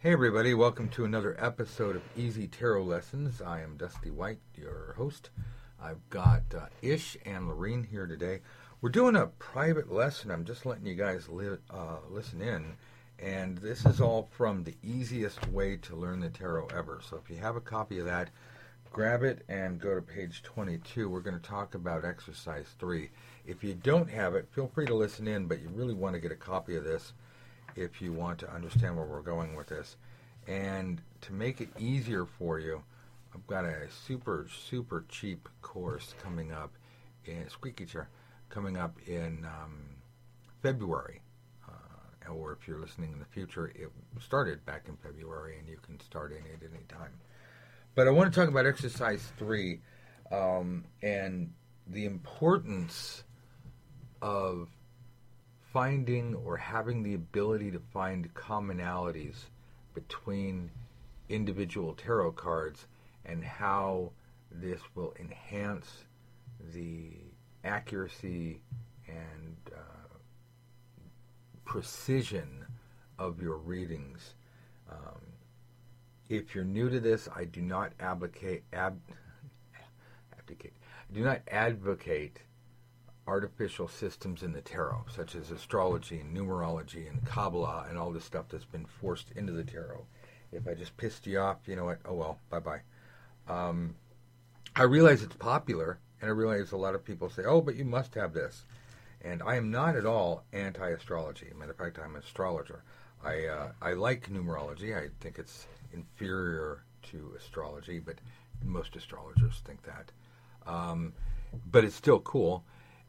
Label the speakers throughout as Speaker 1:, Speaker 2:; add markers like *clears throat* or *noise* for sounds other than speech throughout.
Speaker 1: Hey, everybody, welcome to another episode of Easy Tarot Lessons. I am Dusty White, your host. I've got uh, Ish and Lorene here today. We're doing a private lesson. I'm just letting you guys li- uh, listen in. And this is all from the easiest way to learn the tarot ever. So if you have a copy of that, grab it and go to page 22. We're going to talk about exercise 3. If you don't have it, feel free to listen in, but you really want to get a copy of this if you want to understand where we're going with this. And to make it easier for you, I've got a super, super cheap course coming up in Squeaky Chair coming up in um, February. Uh, or if you're listening in the future, it started back in February and you can start in it any time. But I want to talk about exercise three um, and the importance of finding or having the ability to find commonalities between individual tarot cards and how this will enhance the accuracy and uh, precision of your readings. Um, if you're new to this, I do not advocate ab, abdicate. I do not advocate artificial systems in the tarot, such as astrology and numerology and Kabbalah and all this stuff that's been forced into the tarot. If I just pissed you off, you know what? Oh well, bye bye. Um, I realize it's popular, and I realize a lot of people say, "Oh, but you must have this." And I am not at all anti-astrology. Matter of fact, I'm an astrologer. I uh, I like numerology. I think it's inferior to astrology, but most astrologers think that. Um, but it's still cool.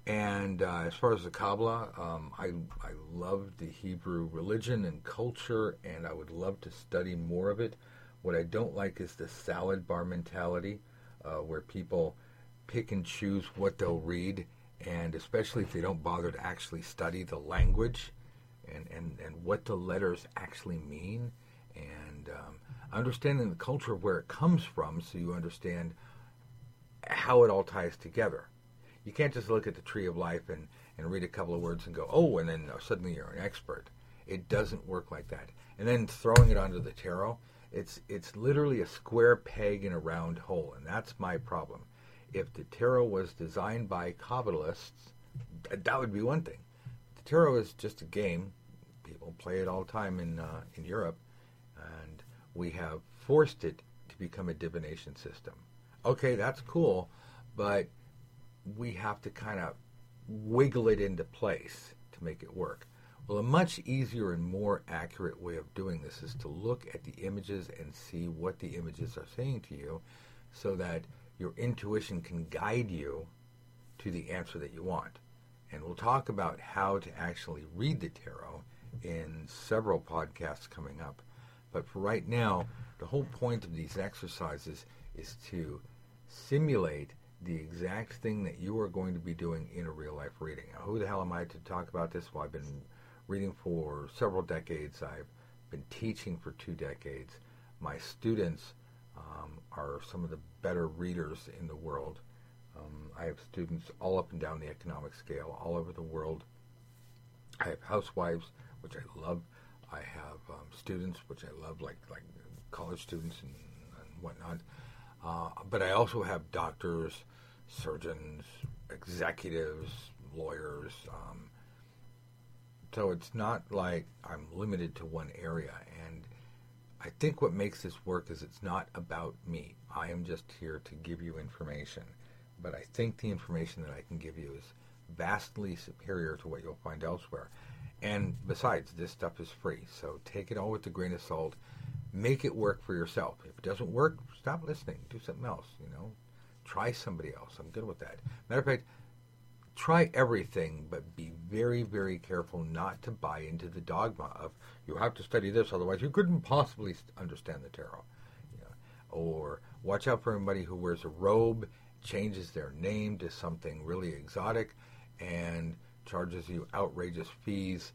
Speaker 1: And uh, as far as the Kabbalah, um, I, I love the Hebrew religion and culture, and I would love to study more of it. What I don't like is the salad bar mentality, uh, where people pick and choose what they'll read, and especially if they don't bother to actually study the language and, and, and what the letters actually mean, and um, understanding the culture of where it comes from so you understand how it all ties together. You can't just look at the tree of life and, and read a couple of words and go, oh, and then suddenly you're an expert. It doesn't work like that. And then throwing it onto the tarot, it's it's literally a square peg in a round hole, and that's my problem. If the tarot was designed by Kabbalists, that would be one thing. The tarot is just a game. People play it all the time in uh, in Europe, and we have forced it to become a divination system. Okay, that's cool, but we have to kind of wiggle it into place to make it work. Well, a much easier and more accurate way of doing this is to look at the images and see what the images are saying to you so that your intuition can guide you to the answer that you want. And we'll talk about how to actually read the tarot in several podcasts coming up. But for right now, the whole point of these exercises is to simulate the exact thing that you are going to be doing in a real life reading. Now, who the hell am I to talk about this? Well, I've been reading for several decades. I've been teaching for two decades. My students um, are some of the better readers in the world. Um, I have students all up and down the economic scale, all over the world. I have housewives, which I love. I have um, students, which I love, like like college students and, and whatnot. Uh, but I also have doctors, surgeons, executives, lawyers. Um, so it's not like I'm limited to one area. And I think what makes this work is it's not about me. I am just here to give you information. But I think the information that I can give you is vastly superior to what you'll find elsewhere. And besides, this stuff is free. So take it all with a grain of salt. Make it work for yourself. If it doesn't work, stop listening. Do something else, you know. Try somebody else. I'm good with that. Matter of fact, try everything, but be very, very careful not to buy into the dogma of you have to study this, otherwise you couldn't possibly understand the tarot. Or watch out for anybody who wears a robe, changes their name to something really exotic, and charges you outrageous fees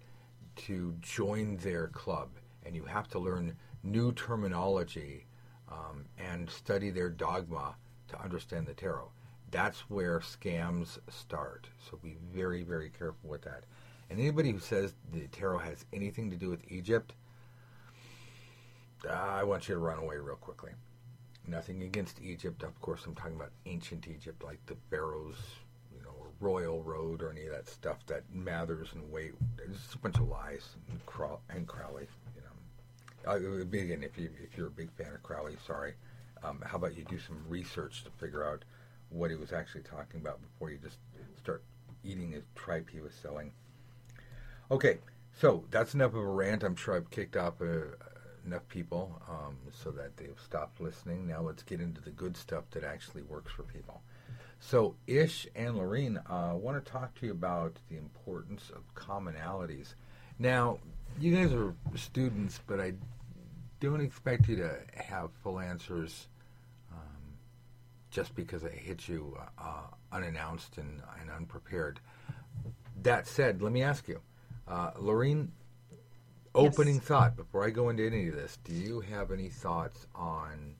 Speaker 1: to join their club. And you have to learn new terminology um, and study their dogma to understand the tarot. That's where scams start. So be very, very careful with that. And anybody who says the tarot has anything to do with Egypt, I want you to run away real quickly. Nothing against Egypt. Of course, I'm talking about ancient Egypt, like the pharaohs, you know, or Royal Road, or any of that stuff that Mathers and Waite. It's a bunch of lies and, Crow- and Crowley. You know, uh, again, if you if you're a big fan of Crowley, sorry. Um, how about you do some research to figure out what he was actually talking about before you just start eating his tripe he was selling. Okay, so that's enough of a rant. I'm sure I've kicked off uh, enough people um, so that they've stopped listening. Now let's get into the good stuff that actually works for people. So, Ish and Lorene, uh, I want to talk to you about the importance of commonalities. Now, you guys are students, but I don't expect you to have full answers just because I hit you uh, unannounced and, and, unprepared. That said, let me ask you, uh, Lorene, opening yes. thought before I go into any of this. Do you have any thoughts on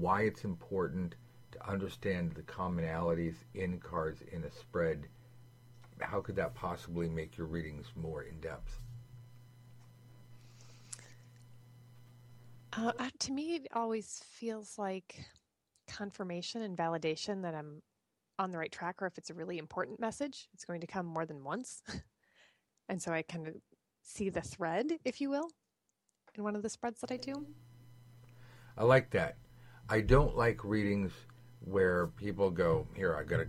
Speaker 1: why it's important to understand the commonalities in cards in a spread? How could that possibly make your readings more in depth?
Speaker 2: Uh to me, it always feels like confirmation and validation that I'm on the right track, or if it's a really important message, it's going to come more than once. *laughs* and so I kind of see the thread, if you will, in one of the spreads that I do.
Speaker 1: I like that. I don't like readings where people go, here, I got a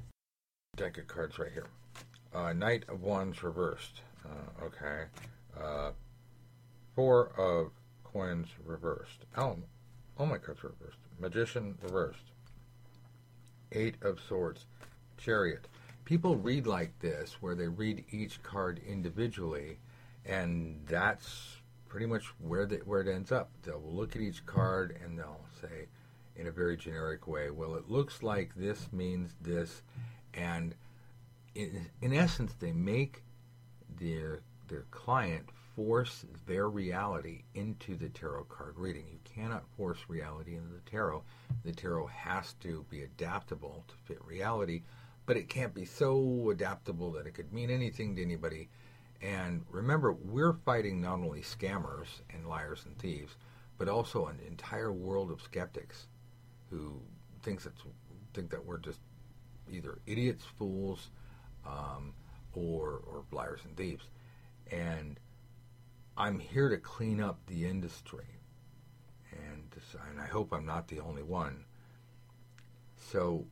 Speaker 1: deck of cards right here. Uh, Knight of Wands reversed. Uh, okay. Uh, four of Coins reversed. Oh, all my cards reversed. Magician reversed. Eight of Swords. Chariot. People read like this, where they read each card individually and that's pretty much where the, where it ends up. They'll look at each card and they'll say, in a very generic way, well, it looks like this means this, and in, in essence, they make their their client force their reality into the tarot card reading. You cannot force reality into the tarot. The tarot has to be adaptable to fit reality, but it can't be so adaptable that it could mean anything to anybody and remember, we're fighting not only scammers and liars and thieves, but also an entire world of skeptics who thinks that think that we're just either idiots, fools, um, or or liars and thieves. And I'm here to clean up the industry, and and I hope I'm not the only one. So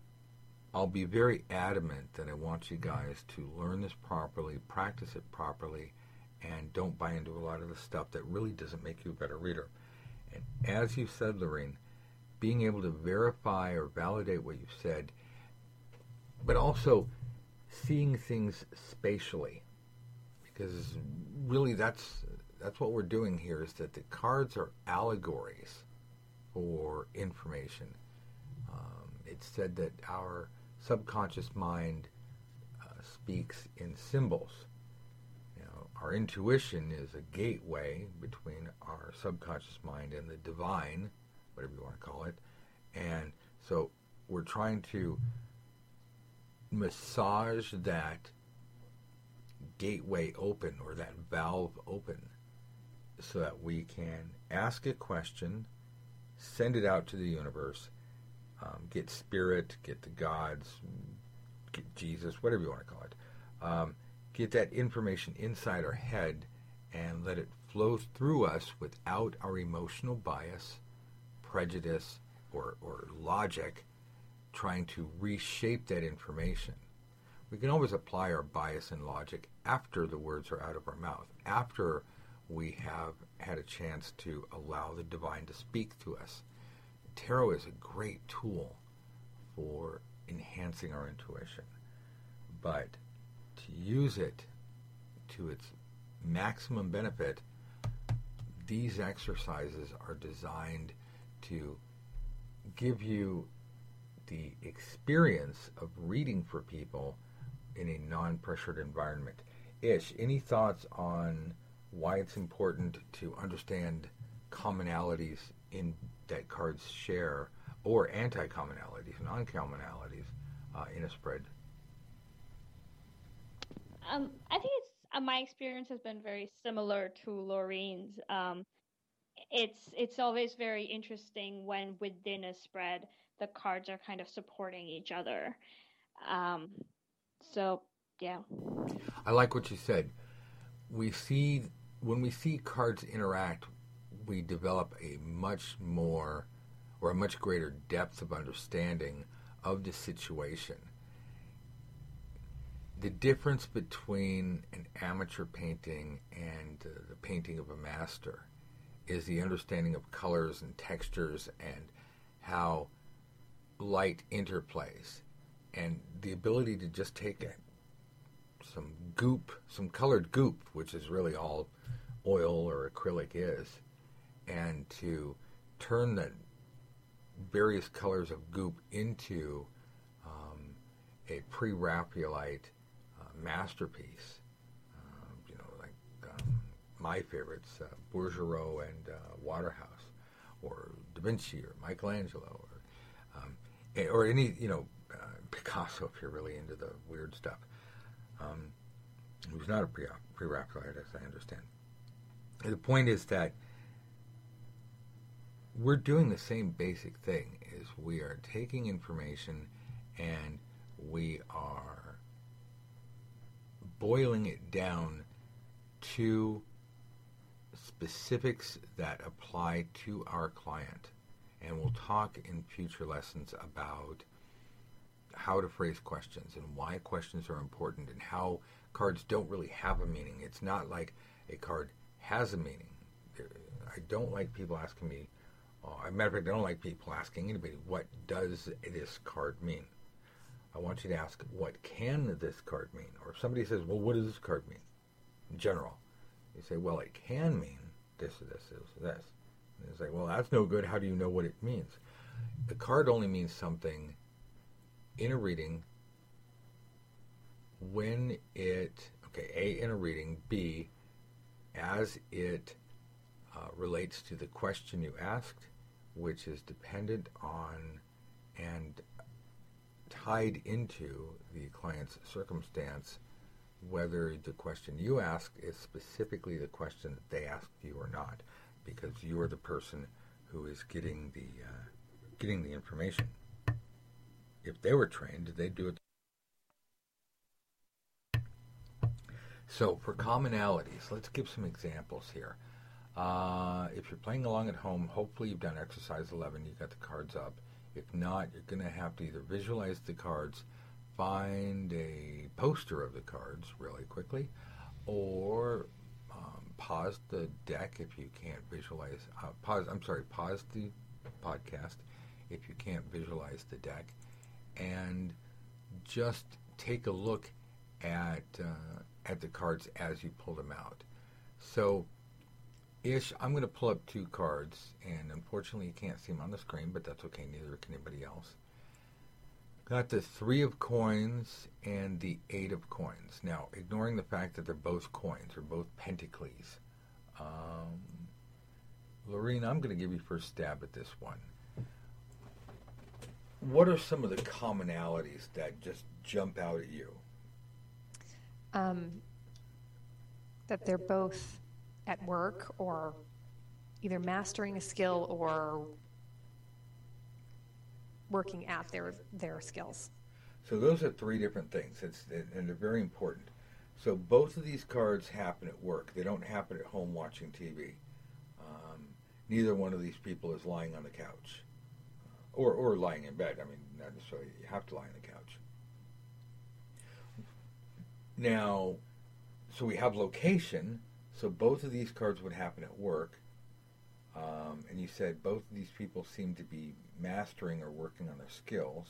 Speaker 1: I'll be very adamant that I want you guys to learn this properly, practice it properly, and don't buy into a lot of the stuff that really doesn't make you a better reader. And as you said, Lorraine, being able to verify or validate what you've said, but also seeing things spatially, because really that's that's what we're doing here is that the cards are allegories for information. Um, it's said that our subconscious mind uh, speaks in symbols. Know, our intuition is a gateway between our subconscious mind and the divine, whatever you want to call it. And so we're trying to massage that gateway open or that valve open so that we can ask a question, send it out to the universe, um, get spirit, get the gods, get Jesus, whatever you want to call it. Um, get that information inside our head and let it flow through us without our emotional bias, prejudice, or, or logic trying to reshape that information. We can always apply our bias and logic after the words are out of our mouth, after we have had a chance to allow the divine to speak to us tarot is a great tool for enhancing our intuition, but to use it to its maximum benefit, these exercises are designed to give you the experience of reading for people in a non pressured environment. Ish, any thoughts on why it's important to understand commonalities in that cards share or anti-commonalities, non-commonalities uh, in a spread?
Speaker 3: Um, I think it's uh, my experience has been very similar to Lorene's. Um, it's it's always very interesting when within a spread the cards are kind of supporting each other. Um, so yeah,
Speaker 1: I like what you said. We see when we see cards interact, we develop a much more or a much greater depth of understanding of the situation. The difference between an amateur painting and uh, the painting of a master is the understanding of colors and textures and how light interplays and the ability to just take a, some goop, some colored goop, which is really all oil or acrylic is, and to turn the various colors of goop into um, a pre-Raphaelite uh, masterpiece. Uh, you know, like um, my favorites, uh, Bouguereau and uh, Waterhouse, or Da Vinci, or Michelangelo, or um, or any you know uh, Picasso if you're really into the weird stuff. Um, was not a pre Raphaelite, as I understand. The point is that we're doing the same basic thing: is we are taking information and we are boiling it down to specifics that apply to our client and we'll talk in future lessons about how to phrase questions and why questions are important and how cards don't really have a meaning. It's not like a card has a meaning. I don't like people asking me, uh, a matter of fact, I don't like people asking anybody, what does this card mean? I want you to ask, what can this card mean? Or if somebody says, well, what does this card mean? In general, you say, well, it can mean this, this, this, this. It's like, well, that's no good. How do you know what it means? The card only means something in a reading when it, okay, A, in a reading, B, as it uh, relates to the question you asked, which is dependent on and tied into the client's circumstance, whether the question you ask is specifically the question that they asked you or not because you are the person who is getting the uh, getting the information. If they were trained, they'd do it. So for commonalities, let's give some examples here. Uh, if you're playing along at home, hopefully you've done exercise 11, you've got the cards up. If not, you're going to have to either visualize the cards, find a poster of the cards really quickly, or pause the deck if you can't visualize. Uh, pause. I'm sorry. Pause the podcast if you can't visualize the deck, and just take a look at uh, at the cards as you pull them out. So, ish, I'm going to pull up two cards, and unfortunately, you can't see them on the screen, but that's okay. Neither can anybody else. Got the three of coins and the eight of coins. Now, ignoring the fact that they're both coins or both pentacles. Um, Lorene, I'm going to give you first stab at this one. What are some of the commonalities that just jump out at you?
Speaker 2: Um, that they're both at work or either mastering a skill or working at their their skills.
Speaker 1: So those are three different things. It's and they're very important. So both of these cards happen at work. They don't happen at home watching TV. Um, neither one of these people is lying on the couch, or or lying in bed. I mean, not necessarily you have to lie on the couch. Now, so we have location. So both of these cards would happen at work. Um, and you said both of these people seem to be mastering or working on their skills.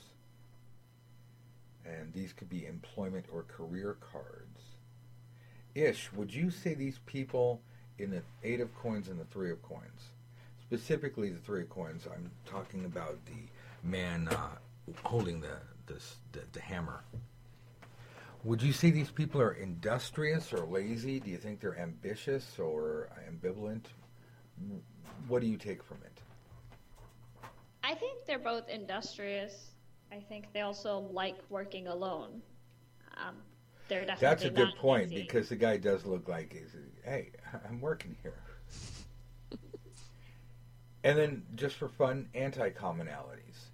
Speaker 1: And these could be employment or career cards. Ish, would you say these people in the Eight of Coins and the Three of Coins, specifically the Three Coins, I'm talking about the man uh, holding the, the, the, the hammer. Would you say these people are industrious or lazy? Do you think they're ambitious or ambivalent? What do you take from it?
Speaker 3: I think they're both industrious. I think they also like working alone. Um, they're definitely
Speaker 1: That's a good point
Speaker 3: easy.
Speaker 1: because the guy does look like he's, hey, I'm working here. And then, just for fun, anti-commonalities.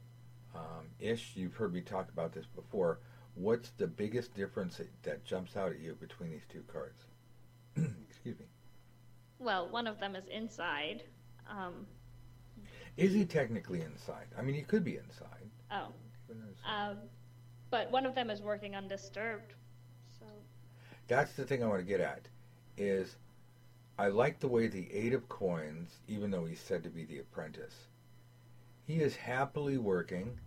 Speaker 1: Um, Ish, you've heard me talk about this before. What's the biggest difference that, that jumps out at you between these two cards? *clears throat* Excuse me.
Speaker 3: Well, one of them is inside. Um,
Speaker 1: Is he technically inside? I mean, he could be inside.
Speaker 3: oh, um, but one of them is working undisturbed. So
Speaker 1: That's the thing I want to get at. Is I like the way the Eight of Coins, even though he's said to be the apprentice, he is happily working,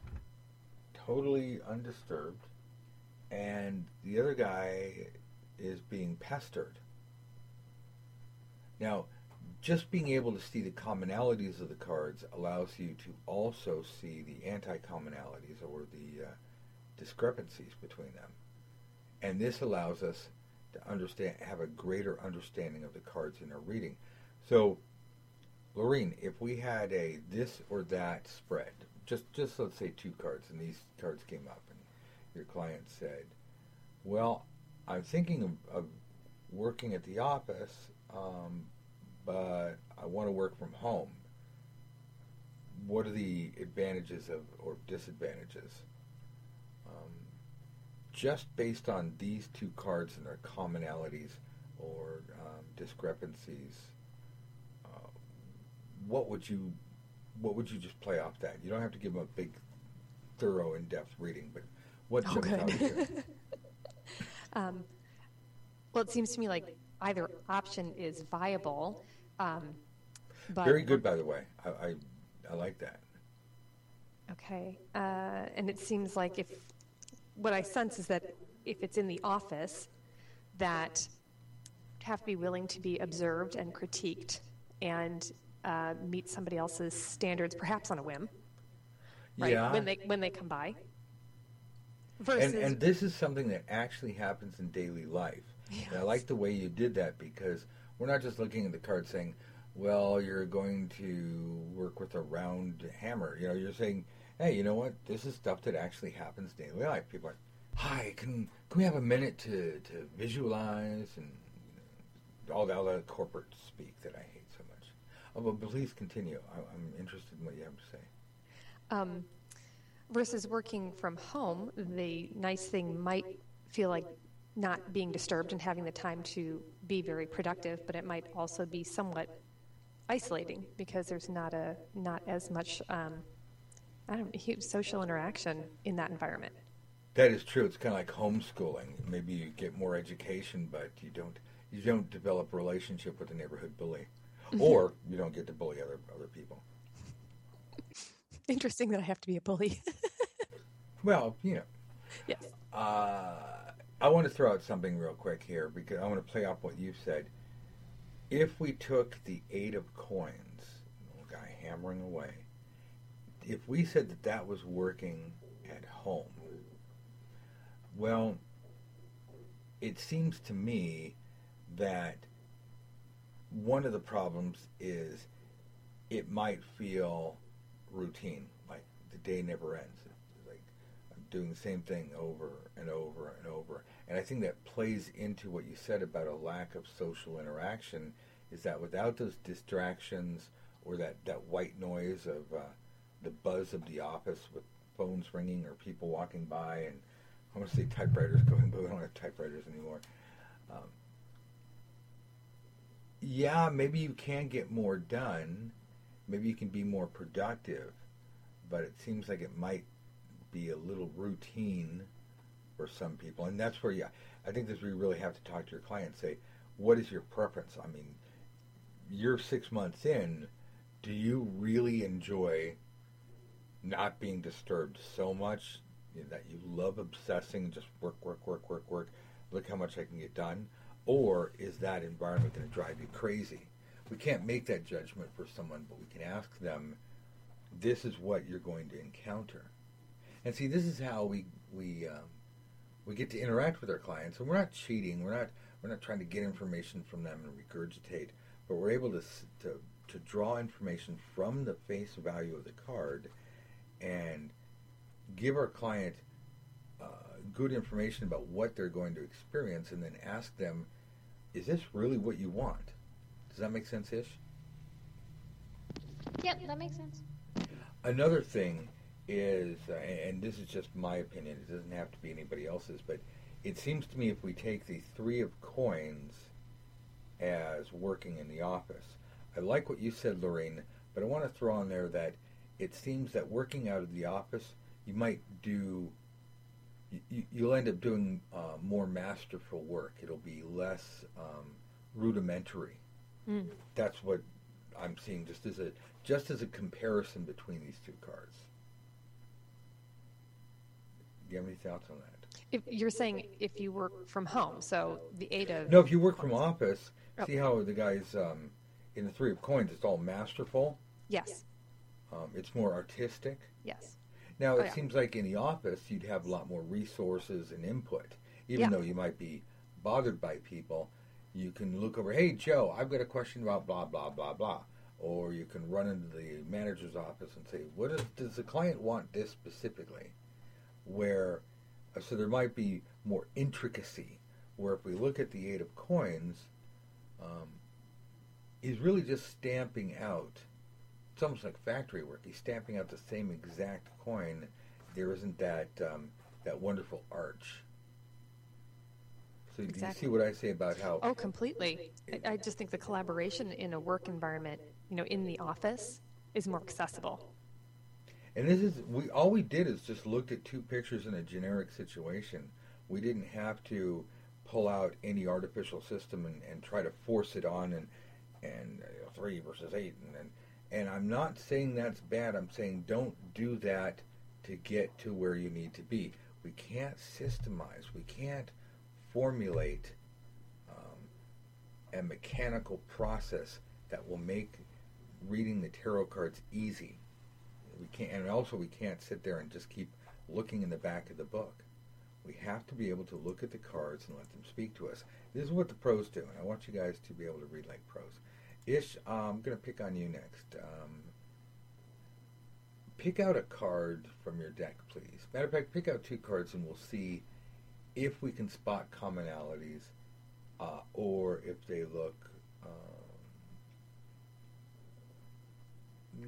Speaker 1: totally undisturbed, and the other guy is being pestered. Now, just being able to see the commonalities of the cards allows you to also see the anti-commonalities or the uh, discrepancies between them. And this allows us to understand, have a greater understanding of the cards in our reading. So, Lorene, if we had a this or that spread, just just let's say two cards, and these cards came up, and your client said, "Well, I'm thinking of, of working at the office, um, but I want to work from home. What are the advantages of or disadvantages?" Just based on these two cards and their commonalities or um, discrepancies, uh, what would you what would you just play off that? You don't have to give them a big, thorough, in-depth reading, but what
Speaker 2: Oh,
Speaker 1: jumps out at you?
Speaker 2: good. *laughs* *laughs* um, well, it seems to me like either option is viable. Um, but
Speaker 1: Very good, by the way. I, I I like that.
Speaker 2: Okay. Uh, and it seems like if what I sense is that if it's in the office, that have to be willing to be observed and critiqued and uh, meet somebody else's standards, perhaps on a whim, right?
Speaker 1: Yeah.
Speaker 2: When they when they come by. Versus,
Speaker 1: and, and this is something that actually happens in daily life. And I like the way you did that because we're not just looking at the card saying, well, you're going to work with a round hammer. You know, you're saying, hey, you know what? This is stuff that actually happens daily life. People are, hi, can can we have a minute to, to visualize and you know, all the corporate speak that I hate so much. Oh, but please continue. I, I'm interested in what you have to say.
Speaker 2: um, versus working from home, the nice thing might feel like not being disturbed and having the time to be very productive, but it might also be somewhat isolating because there's not a not as much um, I don't know huge social interaction in that environment.
Speaker 1: That is true. It's kind of like homeschooling. Maybe you get more education, but you don't you don't develop a relationship with the neighborhood bully, or you don't get to bully other other people.
Speaker 2: Interesting that I have to be a bully. *laughs*
Speaker 1: Well, you know,
Speaker 2: yes.
Speaker 1: uh, I want to throw out something real quick here because I want to play off what you said. If we took the eight of coins, little guy hammering away, if we said that that was working at home, well, it seems to me that one of the problems is it might feel routine, like the day never ends. It's like I'm doing the same thing over and over and over. And I think that plays into what you said about a lack of social interaction is that without those distractions or that, that white noise of uh, the buzz of the office with phones ringing or people walking by and I want to say typewriters going, but we don't have typewriters anymore. Um, yeah, maybe you can get more done. Maybe you can be more productive, but it seems like it might be a little routine for some people. And that's where, yeah, I think this where you really have to talk to your client and say, what is your preference? I mean, you're six months in. Do you really enjoy not being disturbed so much that you love obsessing, just work, work, work, work, work, look how much I can get done? Or is that environment going to drive you crazy? We can't make that judgment for someone, but we can ask them, this is what you're going to encounter. And see, this is how we, we, um, we get to interact with our clients. And we're not cheating. We're not, we're not trying to get information from them and regurgitate, but we're able to, to, to draw information from the face value of the card and give our client uh, good information about what they're going to experience and then ask them, is this really what you want? Does that make sense, Ish?
Speaker 3: Yep, that makes sense.
Speaker 1: Another thing is, uh, and this is just my opinion, it doesn't have to be anybody else's, but it seems to me if we take the three of coins as working in the office, I like what you said, Lorraine, but I want to throw on there that it seems that working out of the office, you might do, you, you'll end up doing uh, more masterful work. It'll be less um, rudimentary.
Speaker 2: Mm.
Speaker 1: That's what I'm seeing just as a just as a comparison between these two cards. Do you have any thoughts on that?
Speaker 2: If you're saying if you work from home, so the eight of
Speaker 1: No, if you work from office,
Speaker 2: Oh.
Speaker 1: see how the guys um, in the Three of Coins, it's all masterful.
Speaker 2: yes,
Speaker 1: Um, it's more artistic.
Speaker 2: yes,
Speaker 1: Now,
Speaker 2: Oh,
Speaker 1: it
Speaker 2: yeah.
Speaker 1: seems like in the office, you'd have a lot more resources and input. Even
Speaker 2: Yeah.
Speaker 1: though you might be bothered by people, you can look over, hey, Joe, I've got a question about blah, blah, blah, blah. Or you can run into the manager's office and say, what is, does the client want this specifically? Where, uh, so there might be more intricacy. Where if we look at the Eight of Coins, um, he's really just stamping out it's almost like factory work. He's stamping out the same exact coin. There isn't that um, that wonderful arch. So do you
Speaker 2: Exactly.
Speaker 1: see what I say about how?
Speaker 2: Oh, completely. I, I just think the collaboration in a work environment, you know, in the office, is more accessible.
Speaker 1: And this is we all we did is just looked at two pictures in a generic situation. We didn't have to pull out any artificial system and, and try to force it on and and three versus eight and, and and I'm not saying that's bad. I'm saying don't do that to get to where you need to be. We can't systemize. We can't formulate um, a mechanical process that will make reading the tarot cards easy. We can't, and also we can't sit there and just keep looking in the back of the book. We have to be able to look at the cards and let them speak to us. This is what the pros do, and I want you guys to be able to read like pros. Ish, uh, I'm going to pick on you next. Um, pick out a card from your deck, please. Matter of fact, pick out two cards, and we'll see if we can spot commonalities uh, or if they look um,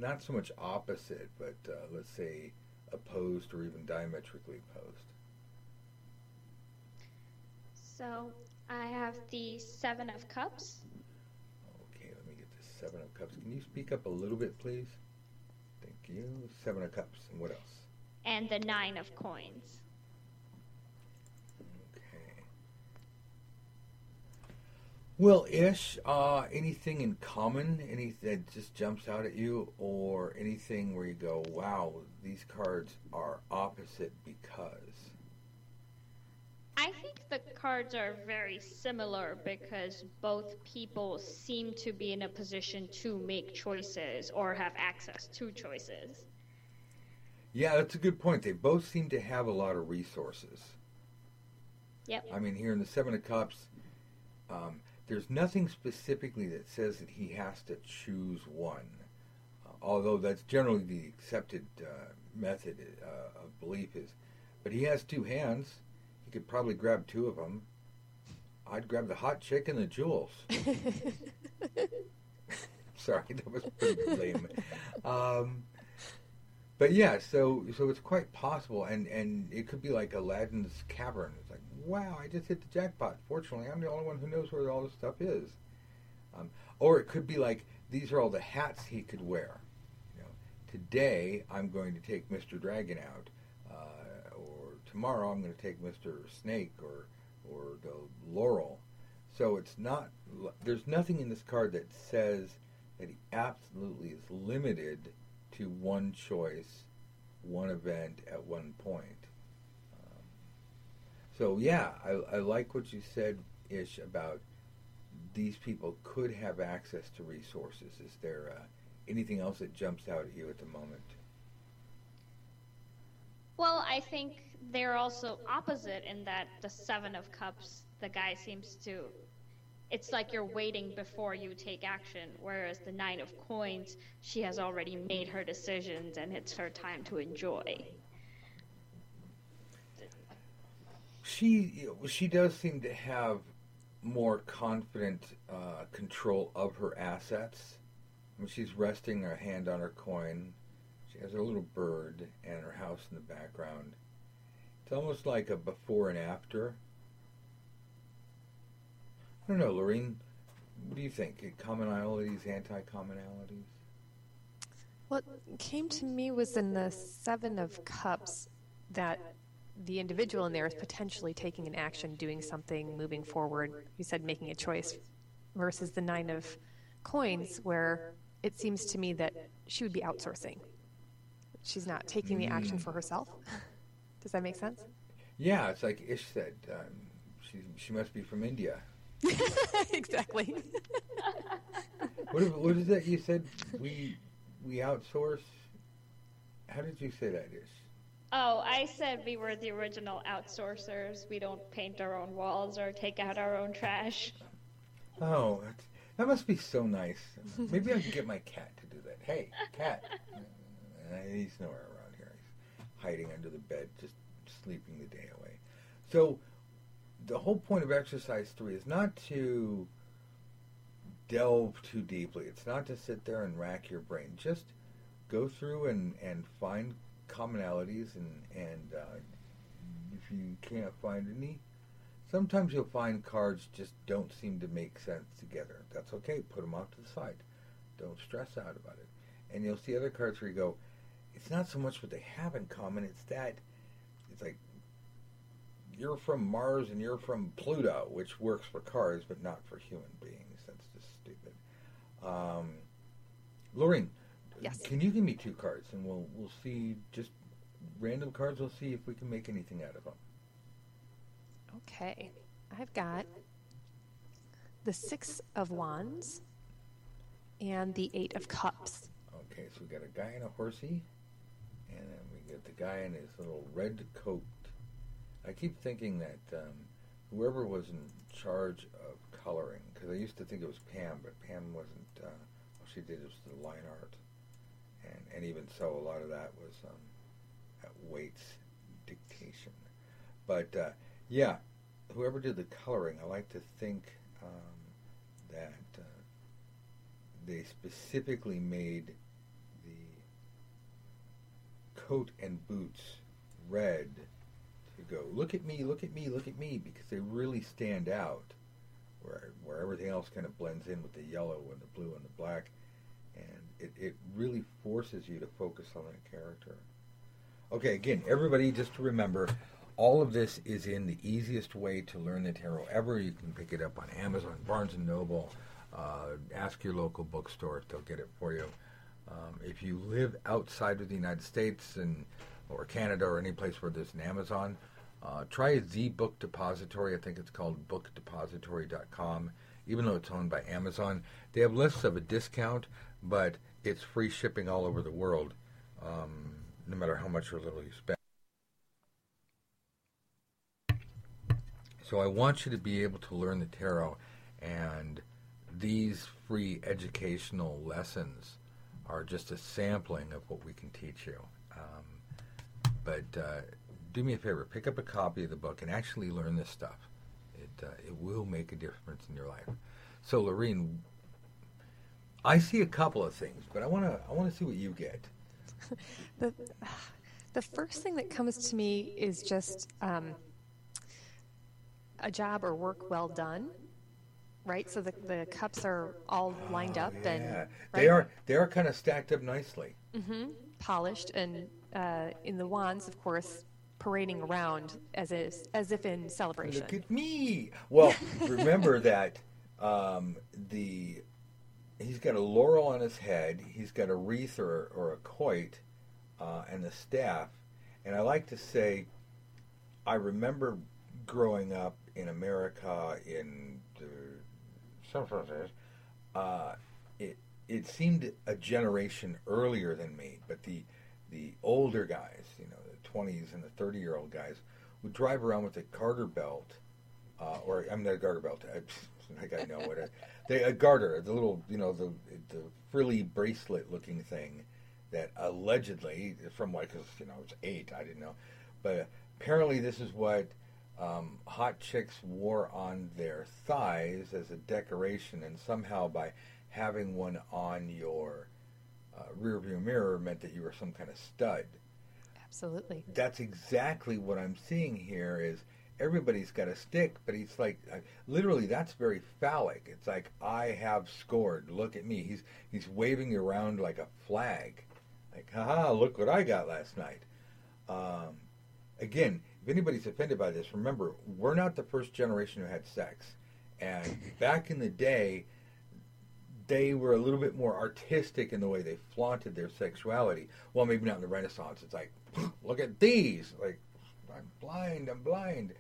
Speaker 1: not so much opposite, but uh, let's say opposed or even diametrically opposed.
Speaker 3: So I have the Seven of Cups.
Speaker 1: Okay, let me get the Seven of Cups. Can you speak up a little bit, please? Thank you. Seven of Cups. And what else?
Speaker 3: and the nine of coins.
Speaker 1: Okay. Well, Ish, uh, anything in common? Any that just jumps out at you, or anything where you go, "Wow, these cards are opposite because."
Speaker 3: I think the cards are very similar because both people seem to be in a position to make choices or have access to choices.
Speaker 1: Yeah, that's a good point. They both seem to have a lot of resources.
Speaker 3: Yep.
Speaker 1: I mean, here in the Seven of Cups, um, there's nothing specifically that says that he has to choose one, uh, although that's generally the accepted uh, method uh, of belief is. But he has two hands. He could probably grab two of them. I'd grab the hot chick and the jewels. *laughs* Sorry, that was pretty lame. Um, but yeah, so so it's quite possible, and and it could be like Aladdin's cavern. It's like, wow, I just hit the jackpot. Fortunately, I'm the only one who knows where all this stuff is. Um, or it could be like these are all the hats he could wear. You know, today I'm going to take Mr. Dragon out, tomorrow I'm going to take Mr. Snake or or the Laurel. So it's not. There's nothing in this card that says that he absolutely is limited to one choice, one event at one point. Um, so yeah, I, I like what you said, Ish, about these people could have access to resources. Is there uh, anything else that jumps out at you at the moment?
Speaker 3: Well, I think they're also opposite in that the Seven of Cups, the guy seems to. It's like you're waiting before you take action, whereas the Nine of Coins, she has already made her decisions and it's her time to enjoy.
Speaker 1: She she does seem to have more confident uh, control of her assets. I And she's resting her hand on her coin. She has her little bird and her house in the background. It's almost like a before and after. I don't know, Lorene. What do you think? Commonalities, anti-commonalities?
Speaker 2: What came to me was in the Seven of Cups that the individual in there is potentially taking an action, doing something, moving forward. You said making a choice, versus the Nine of Coins, where it seems to me that she would be outsourcing. She's not taking the action hmm. for herself. *laughs* Does that make sense?
Speaker 1: Yeah, it's like Ish said. Um, she she must be from India. *laughs*
Speaker 2: exactly.
Speaker 1: What is- what is that you said? We we outsource. How did you say that, Ish?
Speaker 3: Oh, I said we were the original outsourcers. We don't paint our own walls or take out our own trash.
Speaker 1: Oh, that's, that must be so nice. Maybe I can get my cat to do that. Hey, cat. Uh, *laughs* he's nowhere around here. He's hiding under the bed, just sleeping the day away. So, the whole point of exercise three is not to delve too deeply. It's not to sit there and rack your brain. Just go through and, and find commonalities, and and uh, if you can't find any, sometimes you'll find cards just don't seem to make sense together. That's okay. Put them off to the side. Don't stress out about it. And you'll see other cards where you go, it's not so much what they have in common. It's that it's like you're from Mars and you're from Pluto, which works for cars but not for human beings. That's just stupid. Um, Lorraine,
Speaker 2: Yes.
Speaker 1: can you give me two cards and we'll we'll see just random cards. We'll see if we can make anything out of them.
Speaker 2: Okay. I've got the Six of Wands and the Eight of Cups.
Speaker 1: Okay, so we've got a guy and a horsey, and then we get the guy in his little red coat. I keep thinking that um, whoever was in charge of coloring, because I used to think it was Pam, but Pam wasn't. Uh, all she did was the line art, and and even so, a lot of that was um, at Waite's dictation. But uh, yeah, whoever did the coloring, I like to think um, that uh, they specifically made coat and boots red to go. Look at me look at me look at me because they really stand out where where everything else kind of blends in with the yellow and the blue and the black and it, it really forces you to focus on that character. Okay again everybody just to remember all of this is in the easiest way to learn the tarot ever. You can pick it up on amazon barnes and noble uh, ask your local bookstore; they'll get it for you. Um, if you live outside of the United States and or Canada or any place where there's an Amazon, uh, try the Book Depository. I think it's called BookDepository.com. Even though it's owned by Amazon, they have lists of a discount, but it's free shipping all over the world, um, no matter how much or little you spend. So I want you to be able to learn the tarot and these free educational lessons are just a sampling of what we can teach you. Um, but uh, do me a favor, pick up a copy of the book and actually learn this stuff. It uh, it will make a difference in your life. So, Lorene, I see a couple of things, but I want to I want to see what you get. *laughs*
Speaker 2: The, the first thing that comes to me is just um, a job or work well done, right? So the, the cups are all lined up and
Speaker 1: Oh, Yeah,
Speaker 2: right?
Speaker 1: they are they are kind of stacked up nicely.
Speaker 2: hmm polished, and uh, in the wands, of course, parading around as is, as if in celebration.
Speaker 1: Look at me. Well, *laughs* remember that um, the he's got a laurel on his head. He's got a wreath or, or a quoit uh, and the staff. And I like to say, I remember growing up in America in San. Uh, it it seemed a generation earlier than me, but the the older guys, you know, the twenties and the thirty year old guys, would drive around with a garter belt, uh, or I'm not a garter belt. *laughs* I, like I know what a, they, a garter, the little, you know, the the frilly bracelet looking thing that allegedly, from what, because you know, I was eight, I didn't know, but apparently this is what um, hot chicks wore on their thighs as a decoration, and somehow by having one on your uh, rear view mirror meant that you were some kind of stud.
Speaker 2: Absolutely.
Speaker 1: That's exactly what I'm seeing here. Is everybody's got a stick, but he's like, uh, literally, that's very phallic. It's like I have scored. Look at me. He's he's waving around like a flag, like, haha, look what I got last night. Um, again, if anybody's offended by this, remember we're not the first generation who had sex, and back in the day. They were a little bit more artistic in the way they flaunted their sexuality. Well, maybe not in the Renaissance. It's like, *laughs* look at these. Like, I'm blind. I'm blind.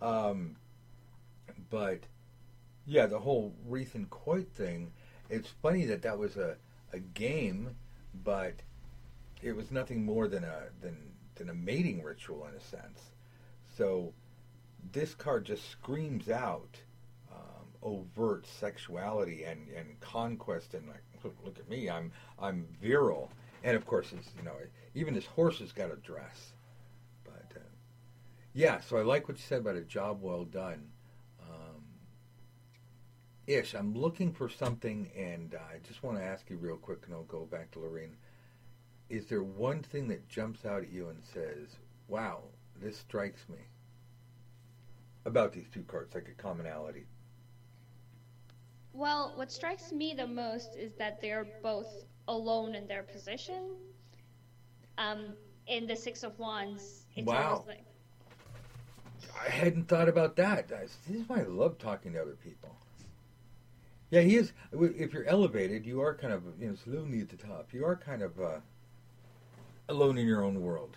Speaker 1: Um, but yeah, the whole wreath and quoit thing. It's funny that that was a, a game, but it was nothing more than a than than a mating ritual in a sense. So this card just screams out um, overt sexuality and, and conquest and like look, look at me I'm I'm virile. And of course you know even his horse has got a dress. But uh, yeah so I like what you said about a job well done. Um, ish I'm looking for something and uh, I just want to ask you real quick and I'll go back to Lorene is there one thing that jumps out at you and says wow this strikes me about these two cards, like a commonality?
Speaker 3: Well, what strikes me the most is that they're both alone in their position. Um, in the Six of Wands, it's
Speaker 1: Wow.
Speaker 3: like
Speaker 1: I hadn't thought about that. This is why I love talking to other people. Yeah, he is. If you're elevated, you are kind of, you know, it's lonely at the top. You are kind of uh, alone in your own world.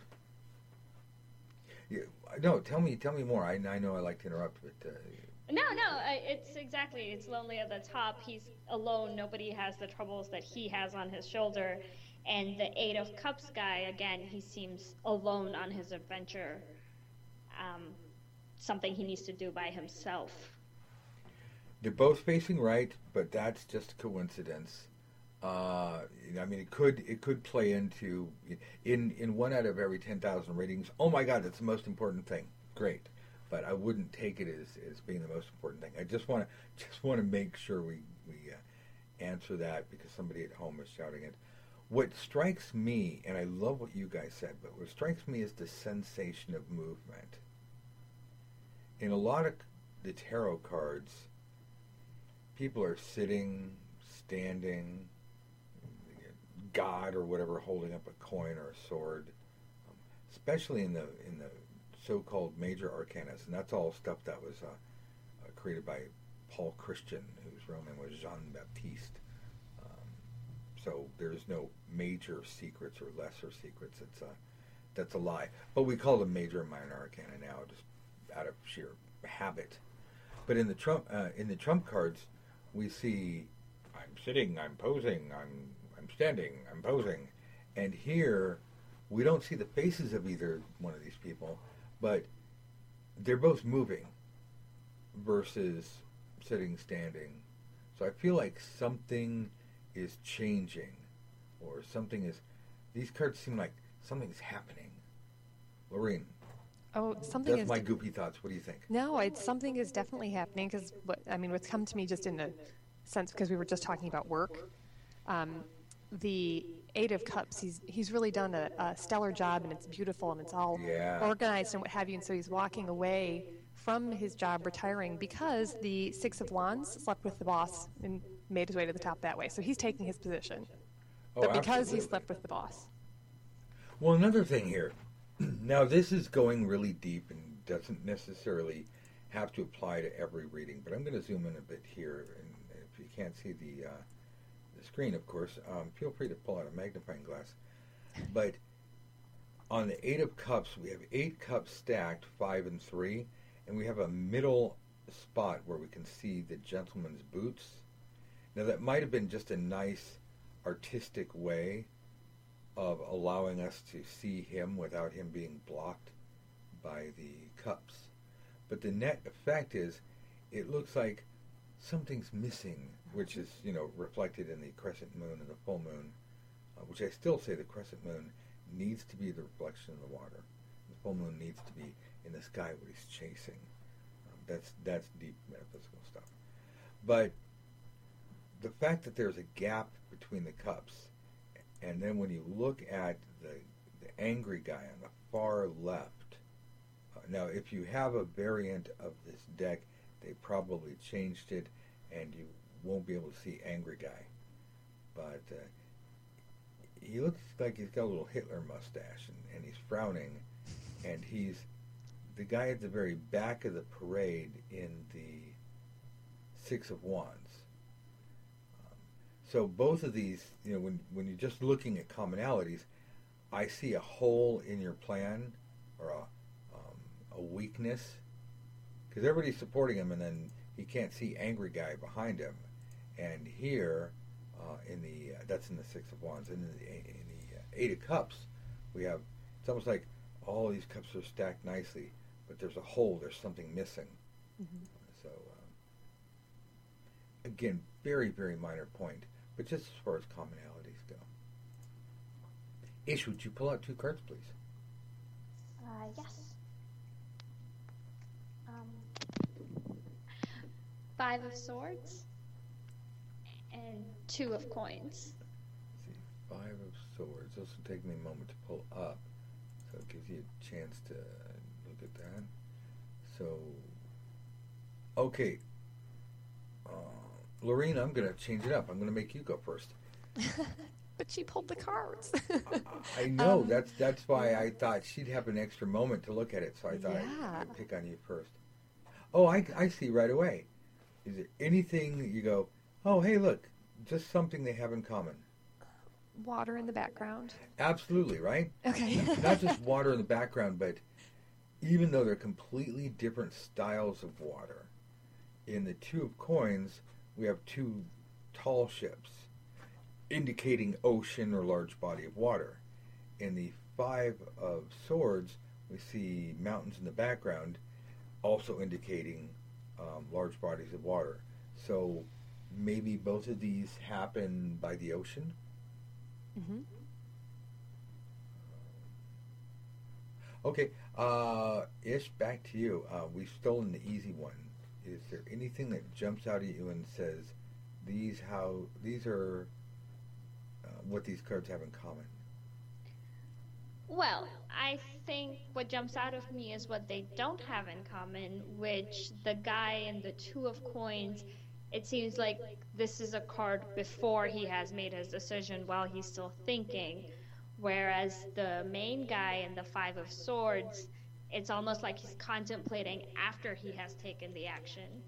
Speaker 1: You, no, tell me, tell me more. I, I know I like to interrupt, but uh,
Speaker 3: no, no. I- It's exactly. It's lonely at the top. He's alone. Nobody has the troubles that he has on his shoulder. And the Eight of Cups guy, again, he seems alone on his adventure. Um, something he needs to do by himself.
Speaker 1: they're both facing right, but that's just a coincidence. Uh, I mean, it could it could play into in in one out of every ten thousand ratings. Oh my God, that's the most important thing. Great, but I wouldn't take it as, as being the most important thing. I just want to *laughs* just want to make sure we we uh, answer that because somebody at home is shouting it. What strikes me, and I love what you guys said, but what strikes me is the sensation of movement. In a lot of the tarot cards, people are sitting, standing, God or whatever holding up a coin or a sword, um, especially in the in the so-called major arcanas, and that's all stuff that was uh, uh, created by Paul Christian, whose real name was Jean Baptiste. Um, so there's no major secrets or lesser secrets. It's a that's a lie. But we call them major and minor arcana now, just out of sheer habit. But in the trump uh, in the trump cards, we see I'm sitting, I'm posing, I'm standing, I'm posing, and here we don't see the faces of either one of these people, but they're both moving versus sitting, standing. So I feel like something is changing, or something is. These cards seem like something's happening. Lorene,
Speaker 2: Oh, something
Speaker 1: that's
Speaker 2: is
Speaker 1: my goopy thoughts. What do you think?
Speaker 2: No, it's something is definitely happening because what I mean, what's come to me just in a sense because we were just talking about work. Um, the Eight of Cups, he's he's really done a, a stellar job and it's beautiful and it's all
Speaker 1: Yeah.
Speaker 2: organized and what have you. And so he's walking away from his job, retiring because the Six of Wands slept with the boss and made his way to the top that way. So he's taking his position,
Speaker 1: Oh,
Speaker 2: but because he slept with the boss.
Speaker 1: Well, another thing here. *clears throat* Now, this is going really deep and doesn't necessarily have to apply to every reading, but I'm going to zoom in a bit here. And if you can't see the uh, the screen, of course, um, feel free to pull out a magnifying glass. But on the Eight of Cups, we have eight cups stacked, five and three, and we have a middle spot where we can see the gentleman's boots. Now, that might have been just a nice artistic way of allowing us to see him without him being blocked by the cups. But the net effect is it looks like something's missing, which is, you know, reflected in the crescent moon and the full moon, uh, which I still say the crescent moon needs to be the reflection of the water. The full moon needs to be in the sky what he's chasing. Um, that's that's deep metaphysical stuff. But the fact that there's a gap between the cups, and then when you look at the, the angry guy on the far left, uh, now if you have a variant of this deck, they probably changed it, and you won't be able to see angry guy. But uh, he looks like he's got a little Hitler mustache, and, and he's frowning, and he's the guy at the very back of the parade in the Six of Wands. Um, so both of these, you know, when when you're just looking at commonalities, I see a hole in your plan or a um, a weakness because everybody's supporting him, and then he can't see angry guy behind him. And here, uh, in the uh, that's in the Six of Wands, and in the, in the uh, Eight of Cups, we have it's almost like all these cups are stacked nicely, but there's a hole, there's something missing.
Speaker 2: Mm-hmm.
Speaker 1: So um, again, very very minor point, but just as far as commonalities go. Ish, would you pull out two cards, please?
Speaker 3: Uh, yes. Um, five of swords and two of coins.
Speaker 1: See, five of swords. This will take me a moment to pull up, so it gives you a chance to look at that. So, okay, uh, Lorene, I'm going to change it up. I'm going to make you go first. *laughs*
Speaker 2: but she pulled the cards. *laughs*
Speaker 1: I know
Speaker 2: Um,
Speaker 1: that's that's why I thought she'd have an extra moment to look at it, so I thought
Speaker 2: Yeah.
Speaker 1: I'd pick on you first. Oh, I, I see right away. Is there anything that you go? Oh, hey, look, just something they have in common.
Speaker 2: Water in the background.
Speaker 1: Absolutely, right?
Speaker 2: Okay.
Speaker 1: Not just water in the background, but even though they're completely different styles of water, in the two of coins, we have two tall ships, indicating ocean or large body of water. In the five of swords, we see mountains in the background, also indicating um, large bodies of water. So maybe both of these happen by the ocean.
Speaker 2: hmm
Speaker 1: Okay, uh, Ish, back to you. Uh, we've stolen the easy one. Is there anything that jumps out at you and says, "These how these are uh, what these cards have in common"?
Speaker 3: Well, I think what jumps out of me is what they don't have in common, which the guy and the two of coins, it seems like this is a card before he has made his decision while he's still thinking. Whereas the main guy in the five of swords, it's almost like he's contemplating after he has taken the action.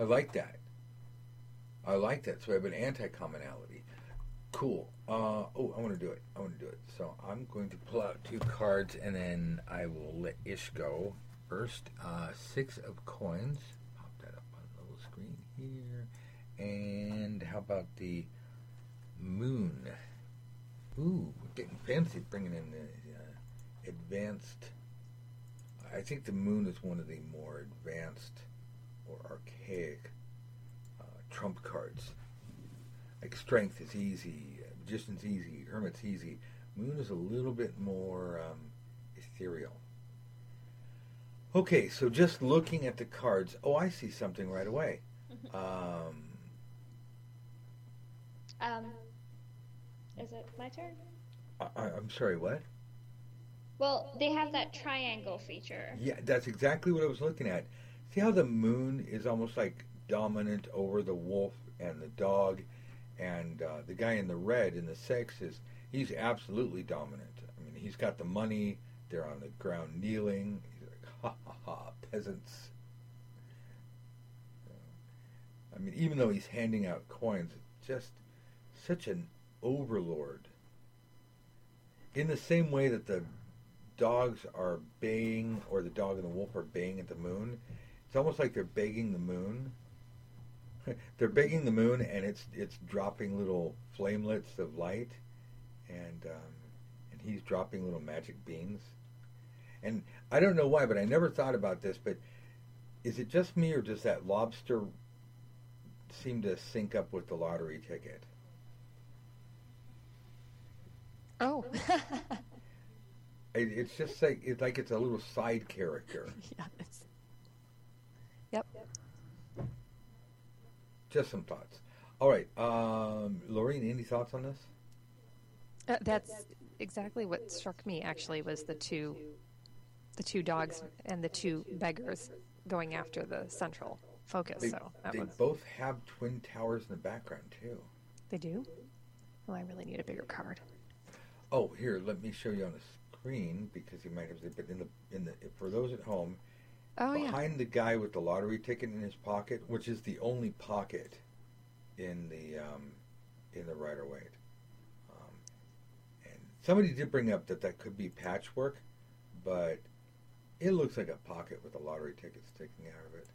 Speaker 1: I like that. I like that. So I have an anti-commonality. Cool. Uh, oh, I want to do it. I want to do it. So I'm going to pull out two cards, and then I will let Ish go first. Uh, six of coins. Pop that up on the little screen here. And how about the moon? Ooh, we're getting fancy bringing in the uh, advanced. I think the moon is one of the more advanced or archaic uh, trump cards. Like strength is easy, magician's easy, hermit's easy. Moon is a little bit more um, ethereal. Okay, so just looking at the cards, oh, I see something right away. Um,
Speaker 3: Um, is it my turn?
Speaker 1: I, I'm sorry, what?
Speaker 3: Well, they have that triangle feature.
Speaker 1: Yeah, that's exactly what I was looking at. See how the moon is almost like dominant over the wolf and the dog, and uh, the guy in the red in the six is he's absolutely dominant. I mean, he's got the money. They're on the ground kneeling. He's like, ha ha ha, peasants. I mean, even though he's handing out coins, just such an overlord. In the same way that the dogs are baying, or the dog and the wolf are baying at the moon. It's almost like they're begging the moon. *laughs* they're begging the moon, and it's it's dropping little flamelets of light, and um, and he's dropping little magic beans. And I don't know why, but I never thought about this. But is it just me, or does that lobster seem to sync up with the lottery ticket?
Speaker 2: Oh. *laughs*
Speaker 1: It, it's just like it's like it's a little side character. *laughs*
Speaker 2: yeah. Yep.
Speaker 1: just some thoughts. All right, um, Lorraine, any thoughts on this?
Speaker 2: Uh, that's exactly what struck me. Actually, was the two, the two dogs and the two beggars going after the central focus.
Speaker 1: They,
Speaker 2: so that
Speaker 1: they
Speaker 2: was,
Speaker 1: both have twin towers in the background too.
Speaker 2: they do. Well, I really need a bigger card.
Speaker 1: Oh, here, let me show you on the screen because you might have. But in the in the for those at home,
Speaker 2: Oh yeah.
Speaker 1: behind the guy with the lottery ticket in his pocket, which is the only pocket in the um, in the Rider Waite. Um, and somebody did bring up that that could be patchwork, but it looks like a pocket with a lottery ticket sticking out of it.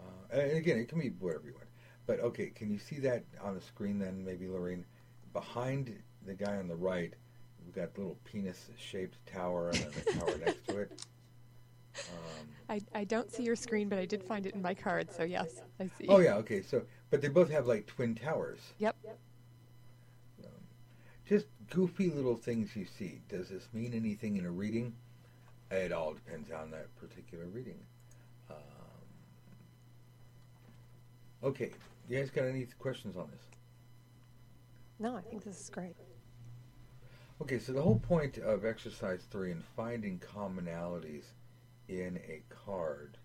Speaker 1: Uh, and again, it can be whatever you want. But okay, can you see that on the screen then, maybe Lorraine? Behind the guy on the right, we've got the little penis-shaped tower and then the tower next to it. Um,
Speaker 2: I, I don't see your screen, but I did find it in my card. So yes, I see.
Speaker 1: Oh yeah, okay. So, but they both have like twin towers.
Speaker 2: Yep.
Speaker 1: Um, just goofy little things you see. Does this mean anything in a reading? It all depends on that particular reading. Um, okay, you guys got any questions on this?
Speaker 2: No, I think this is great.
Speaker 1: Okay, so the whole point of exercise three and finding commonalities in a card,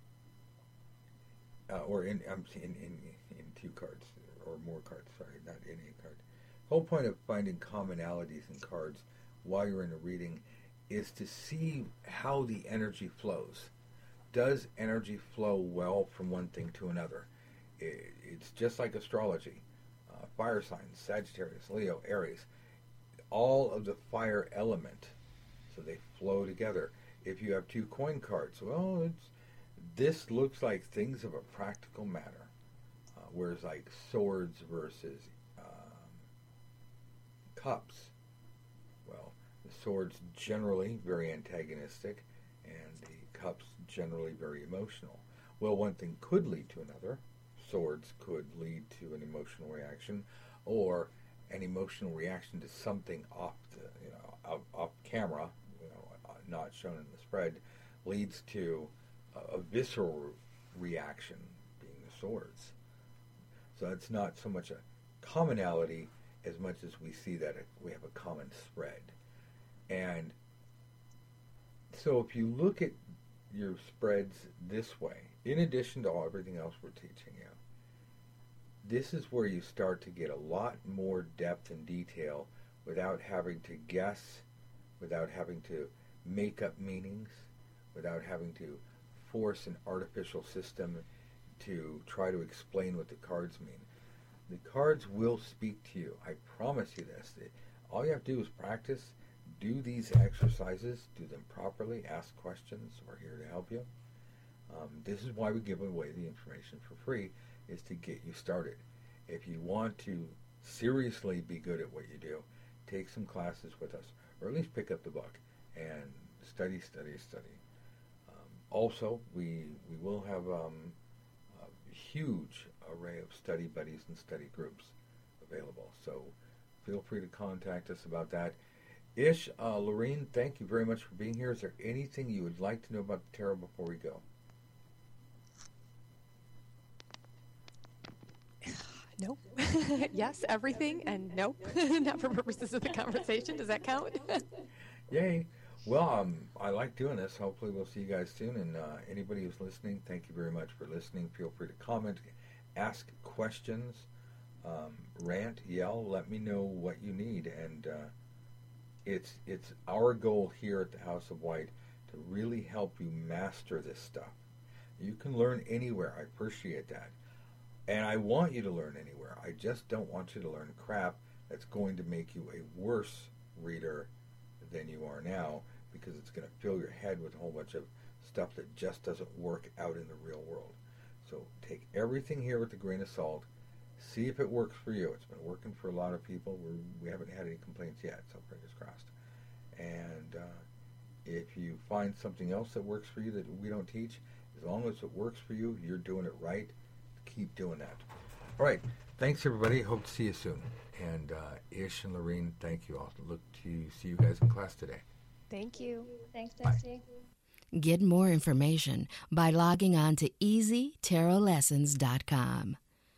Speaker 1: uh, or in in, in in two cards or more cards. Sorry, not in a card. The whole point of finding commonalities in cards while you're in a reading is to see how the energy flows. Does energy flow well from one thing to another? It, it's just like astrology. Uh, fire signs: Sagittarius, Leo, Aries all of the fire element, so they flow together. If you have two coin cards, well, it's this looks like things of a practical matter, uh, whereas like swords versus um, cups, well, the swords generally very antagonistic, and the cups generally very emotional. Well, one thing could lead to another. Swords could lead to an emotional reaction, or an emotional reaction to something off the you know off, camera, you know, uh, not shown in the spread, leads to a, a visceral reaction, being the swords. So it's not so much a commonality as much as we see that we have a common spread. And so if you look at your spreads this way, in addition to all everything else we're teaching you, this is where you start to get a lot more depth and detail without having to guess, without having to make up meanings, without having to force an artificial system to try to explain what the cards mean. The cards will speak to you. I promise you this. All you have to do is practice, do these exercises, do them properly, ask questions. We're here to help you. Um, this is why we give away the information for free is to get you started. If you want to seriously be good at what you do, take some classes with us, or at least pick up the book and study, study, study. Um, also, we we will have um, a huge array of study buddies and study groups available. So feel free to contact us about that. Ish, uh, Lorraine, thank you very much for being here. Is there anything you would like to know about the tarot before we go?
Speaker 2: Nope. *laughs* yes, everything, and nope. *laughs* Not for purposes of the conversation. Does that count? *laughs*
Speaker 1: Yay. Well, um, I like doing this. Hopefully, we'll see you guys soon. And uh, anybody who's listening, thank you very much for listening. Feel free to comment, ask questions, um, rant, yell. Let me know what you need. And uh, it's it's our goal here at the House of White to really help you master this stuff. You can learn anywhere. I appreciate that. And I want you to learn anywhere. I just don't want you to learn crap that's going to make you a worse reader than you are now because it's going to fill your head with a whole bunch of stuff that just doesn't work out in the real world. So take everything here with a grain of salt. See if it works for you. It's been working for a lot of people. We're, we haven't had any complaints yet, so fingers crossed. And uh, if you find something else that works for you that we don't teach, as long as it works for you, you're doing it right keep doing that. All right. Thanks, everybody. Hope to see you soon. And uh, Ish and Lorene, thank you all. Look to see you guys in class today.
Speaker 2: Thank you.
Speaker 3: Thanks, Dixie.
Speaker 4: Get more information by logging on to easytarotlessons.com.